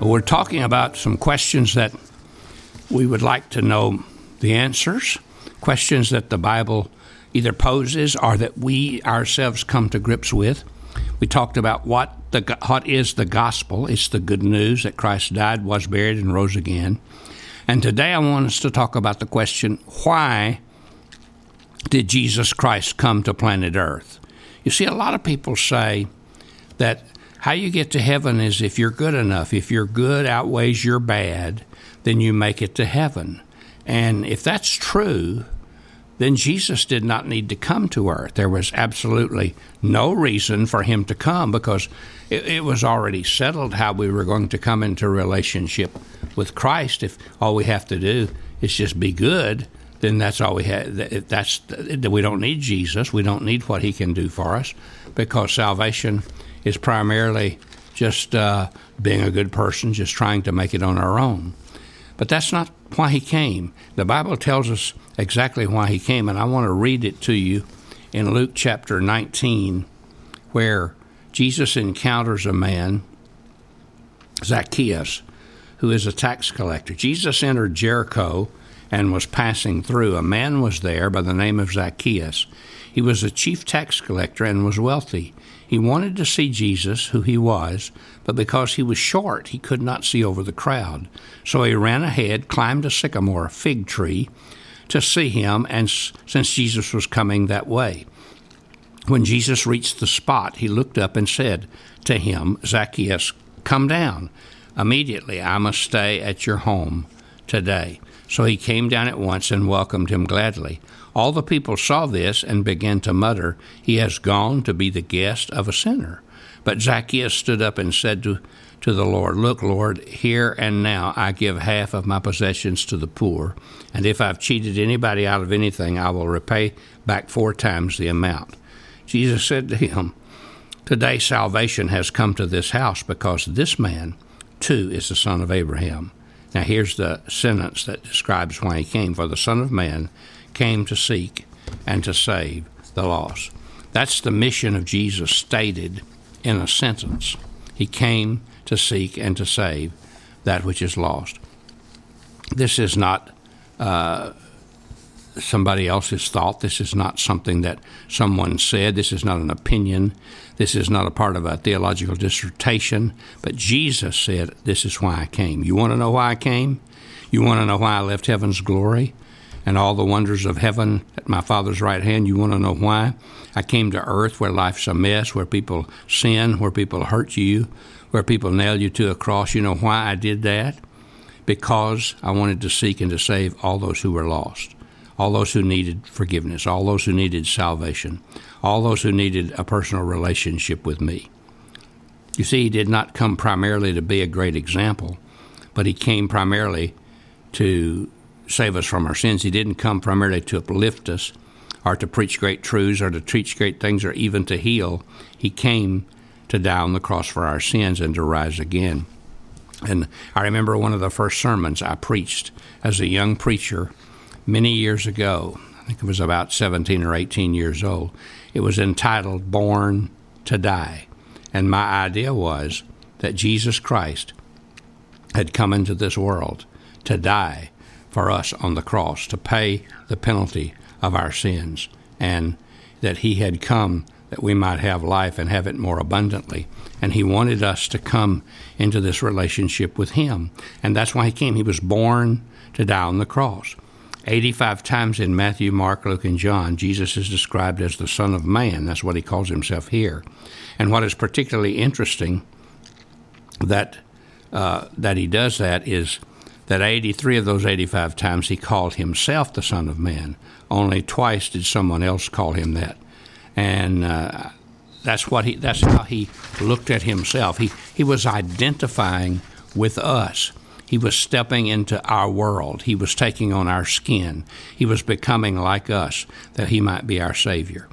We're talking about some questions that we would like to know the answers, questions that the Bible either poses or that we ourselves come to grips with. We talked about what the what is the gospel? It's the good news that Christ died, was buried, and rose again. And today I want us to talk about the question why did Jesus Christ come to planet Earth? You see, a lot of people say that how you get to heaven is if you're good enough. If your good outweighs your bad, then you make it to heaven. And if that's true, then Jesus did not need to come to earth. There was absolutely no reason for him to come because it, it, was already settled how we were going to come into relationship with Christ. If all we have to do is just be good, then that's all we have. That's we don't need Jesus. We don't need what He can do for us because salvation is primarily just uh, being a good person, just trying to make it on our own. But that's not why he came. The Bible tells us exactly why he came, and I want to read it to you in Luke chapter 19, where Jesus encounters a man, Zacchaeus, who is a tax collector. Jesus entered Jericho and was passing through. A man was there by the name of Zacchaeus. He was a chief tax collector and was wealthy. He wanted to see Jesus, who he was, but because he was short, he could not see over the crowd. So he ran ahead, climbed a sycamore fig tree to see him, and since Jesus was coming that way. When Jesus reached the spot, he looked up and said to him, Zacchaeus, come down. Immediately I must stay at your home today. So he came down at once and welcomed him gladly. All the people saw this and began to mutter, He has gone to be the guest of a sinner. But Zacchaeus stood up and said to, to the Lord, Look, Lord, here and now I give half of my possessions to the poor, and if I've cheated anybody out of anything, I will repay back four times the amount. Jesus said to him, Today salvation has come to this house because this man, too, is the son of Abraham. Now here's the sentence that describes why he came. For the Son of Man came to seek and to save the lost. That's the mission of Jesus stated in a sentence. He came to seek and to save that which is lost. This is not uh, somebody else's thought. This is not something that someone said. This is not an opinion. This is not a part of a theological dissertation. But Jesus said, This is why I came. You want to know why I came? You want to know why I left heaven's glory? and all the wonders of heaven at my Father's right hand. You want to know why? I came to earth where life's a mess, where people sin, where people hurt you, where people nail you to a cross. You know why I did that? Because I wanted to seek and to save all those who were lost, all those who needed forgiveness, all those who needed salvation, all those who needed a personal relationship with me. You see, he did not come primarily to be a great example, but he came primarily to save us from our sins. He didn't come primarily to uplift us or to preach great truths or to teach great things or even to heal. He came to die on the cross for our sins and to rise again. And I remember one of the first sermons I preached as a young preacher many years ago. I think it was about 17 or 18 years old. It was entitled Born to Die. And my idea was that Jesus Christ had come into this world to die for us on the cross to pay the penalty of our sins, and that He had come that we might have life and have it more abundantly. And He wanted us to come into this relationship with Him. And that's why He came. He was born to die on the cross. 85 times in Matthew, Mark, Luke, and John, Jesus is described as the Son of Man. That's what he calls himself here. And what is particularly interesting that uh, that he does that is that 83 of those 85 times he called himself the Son of Man. Only twice did someone else call him that. And uh, that's what he that's how he looked at himself. He he was identifying with us. He was stepping into our world. He was taking on our skin. He was becoming like us that he might be our savior.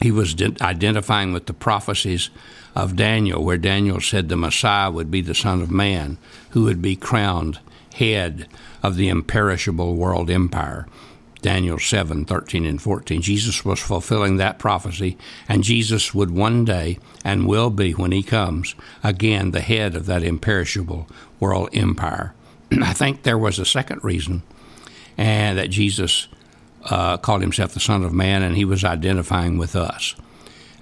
He was de- identifying with the prophecies of Daniel, where Daniel said the Messiah would be the Son of Man, who would be crowned head of the imperishable world empire. Daniel 7 13 and 14. Jesus was fulfilling that prophecy, and Jesus would one day and will be, when he comes, again the head of that imperishable world empire. I think there was a second reason, and that Jesus uh, called himself the Son of Man, and he was identifying with us.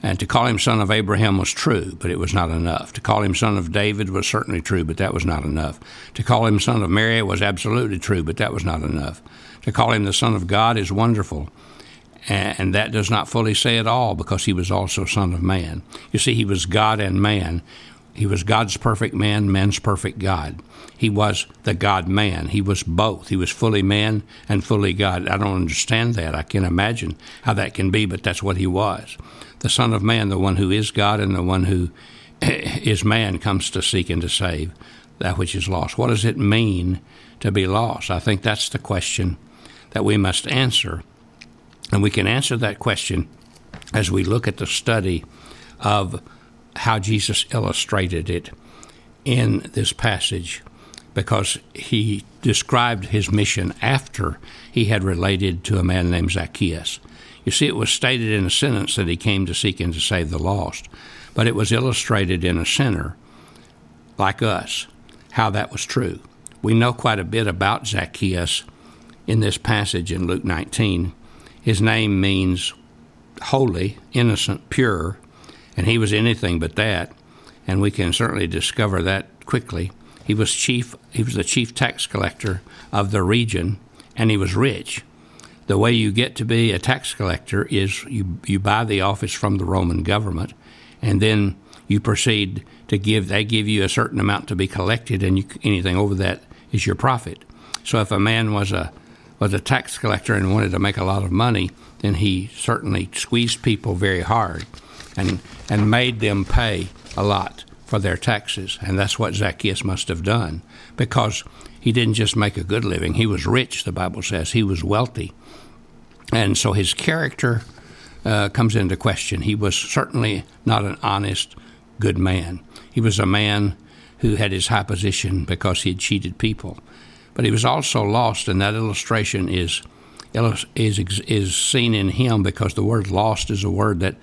And to call him son of Abraham was true, but it was not enough. To call him son of David was certainly true, but that was not enough. To call him son of Mary was absolutely true, but that was not enough. To call him the Son of God is wonderful, and that does not fully say it all because he was also Son of Man. You see, he was God and man. He was God's perfect man, man's perfect God. He was the God man. He was both. He was fully man and fully God. I don't understand that. I can't imagine how that can be, but that's what he was the Son of Man, the one who is God and the one who is man, comes to seek and to save that which is lost. What does it mean to be lost? I think that's the question that we must answer. And we can answer that question as we look at the study of how Jesus illustrated it in this passage, because he described his mission after he had related to a man named Zacchaeus. You see, it was stated in a sentence that he came to seek and to save the lost, but it was illustrated in a sinner like us how that was true. We know quite a bit about Zacchaeus in this passage in Luke 19. His name means holy, innocent, pure, and he was anything but that, and we can certainly discover that quickly. He was chief he was the chief tax collector of the region and he was rich the way you get to be a tax collector is you, you buy the office from the Roman government, and then you proceed to give. They give you a certain amount to be collected, and you, anything over that is your profit. So if a man was a was a tax collector and wanted to make a lot of money, then he certainly squeezed people very hard, and and made them pay a lot for their taxes, and that's what Zacchaeus must have done because he didn't just make a good living. He was rich, the Bible says. He was wealthy. And so his character uh, comes into question. He was certainly not an honest, good man. He was a man who had his high position because he had cheated people. But he was also lost, and that illustration is, is, is seen in him because the word lost is a word that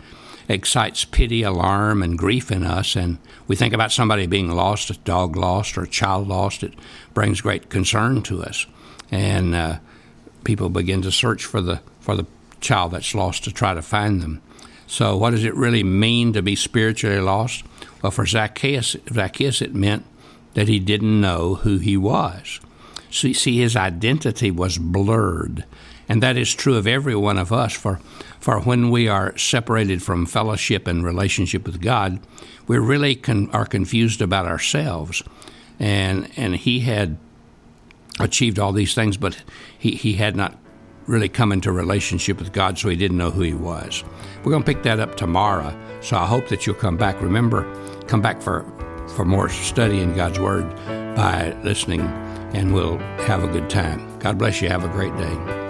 excites pity, alarm, and grief in us. And we think about somebody being lost, a dog lost, or a child lost. It brings great concern to us. And uh, people begin to search for the, for the child that's lost to try to find them. So, what does it really mean to be spiritually lost? Well, for Zacchaeus, Zacchaeus it meant that he didn't know who he was. So, see, his identity was blurred. And that is true of every one of us. For, for when we are separated from fellowship and relationship with God, we really con- are confused about ourselves. And, and he had achieved all these things, but he, he had not really come into relationship with God, so he didn't know who he was. We're going to pick that up tomorrow, so I hope that you'll come back. Remember, come back for, for more study in God's Word by listening, and we'll have a good time. God bless you. Have a great day.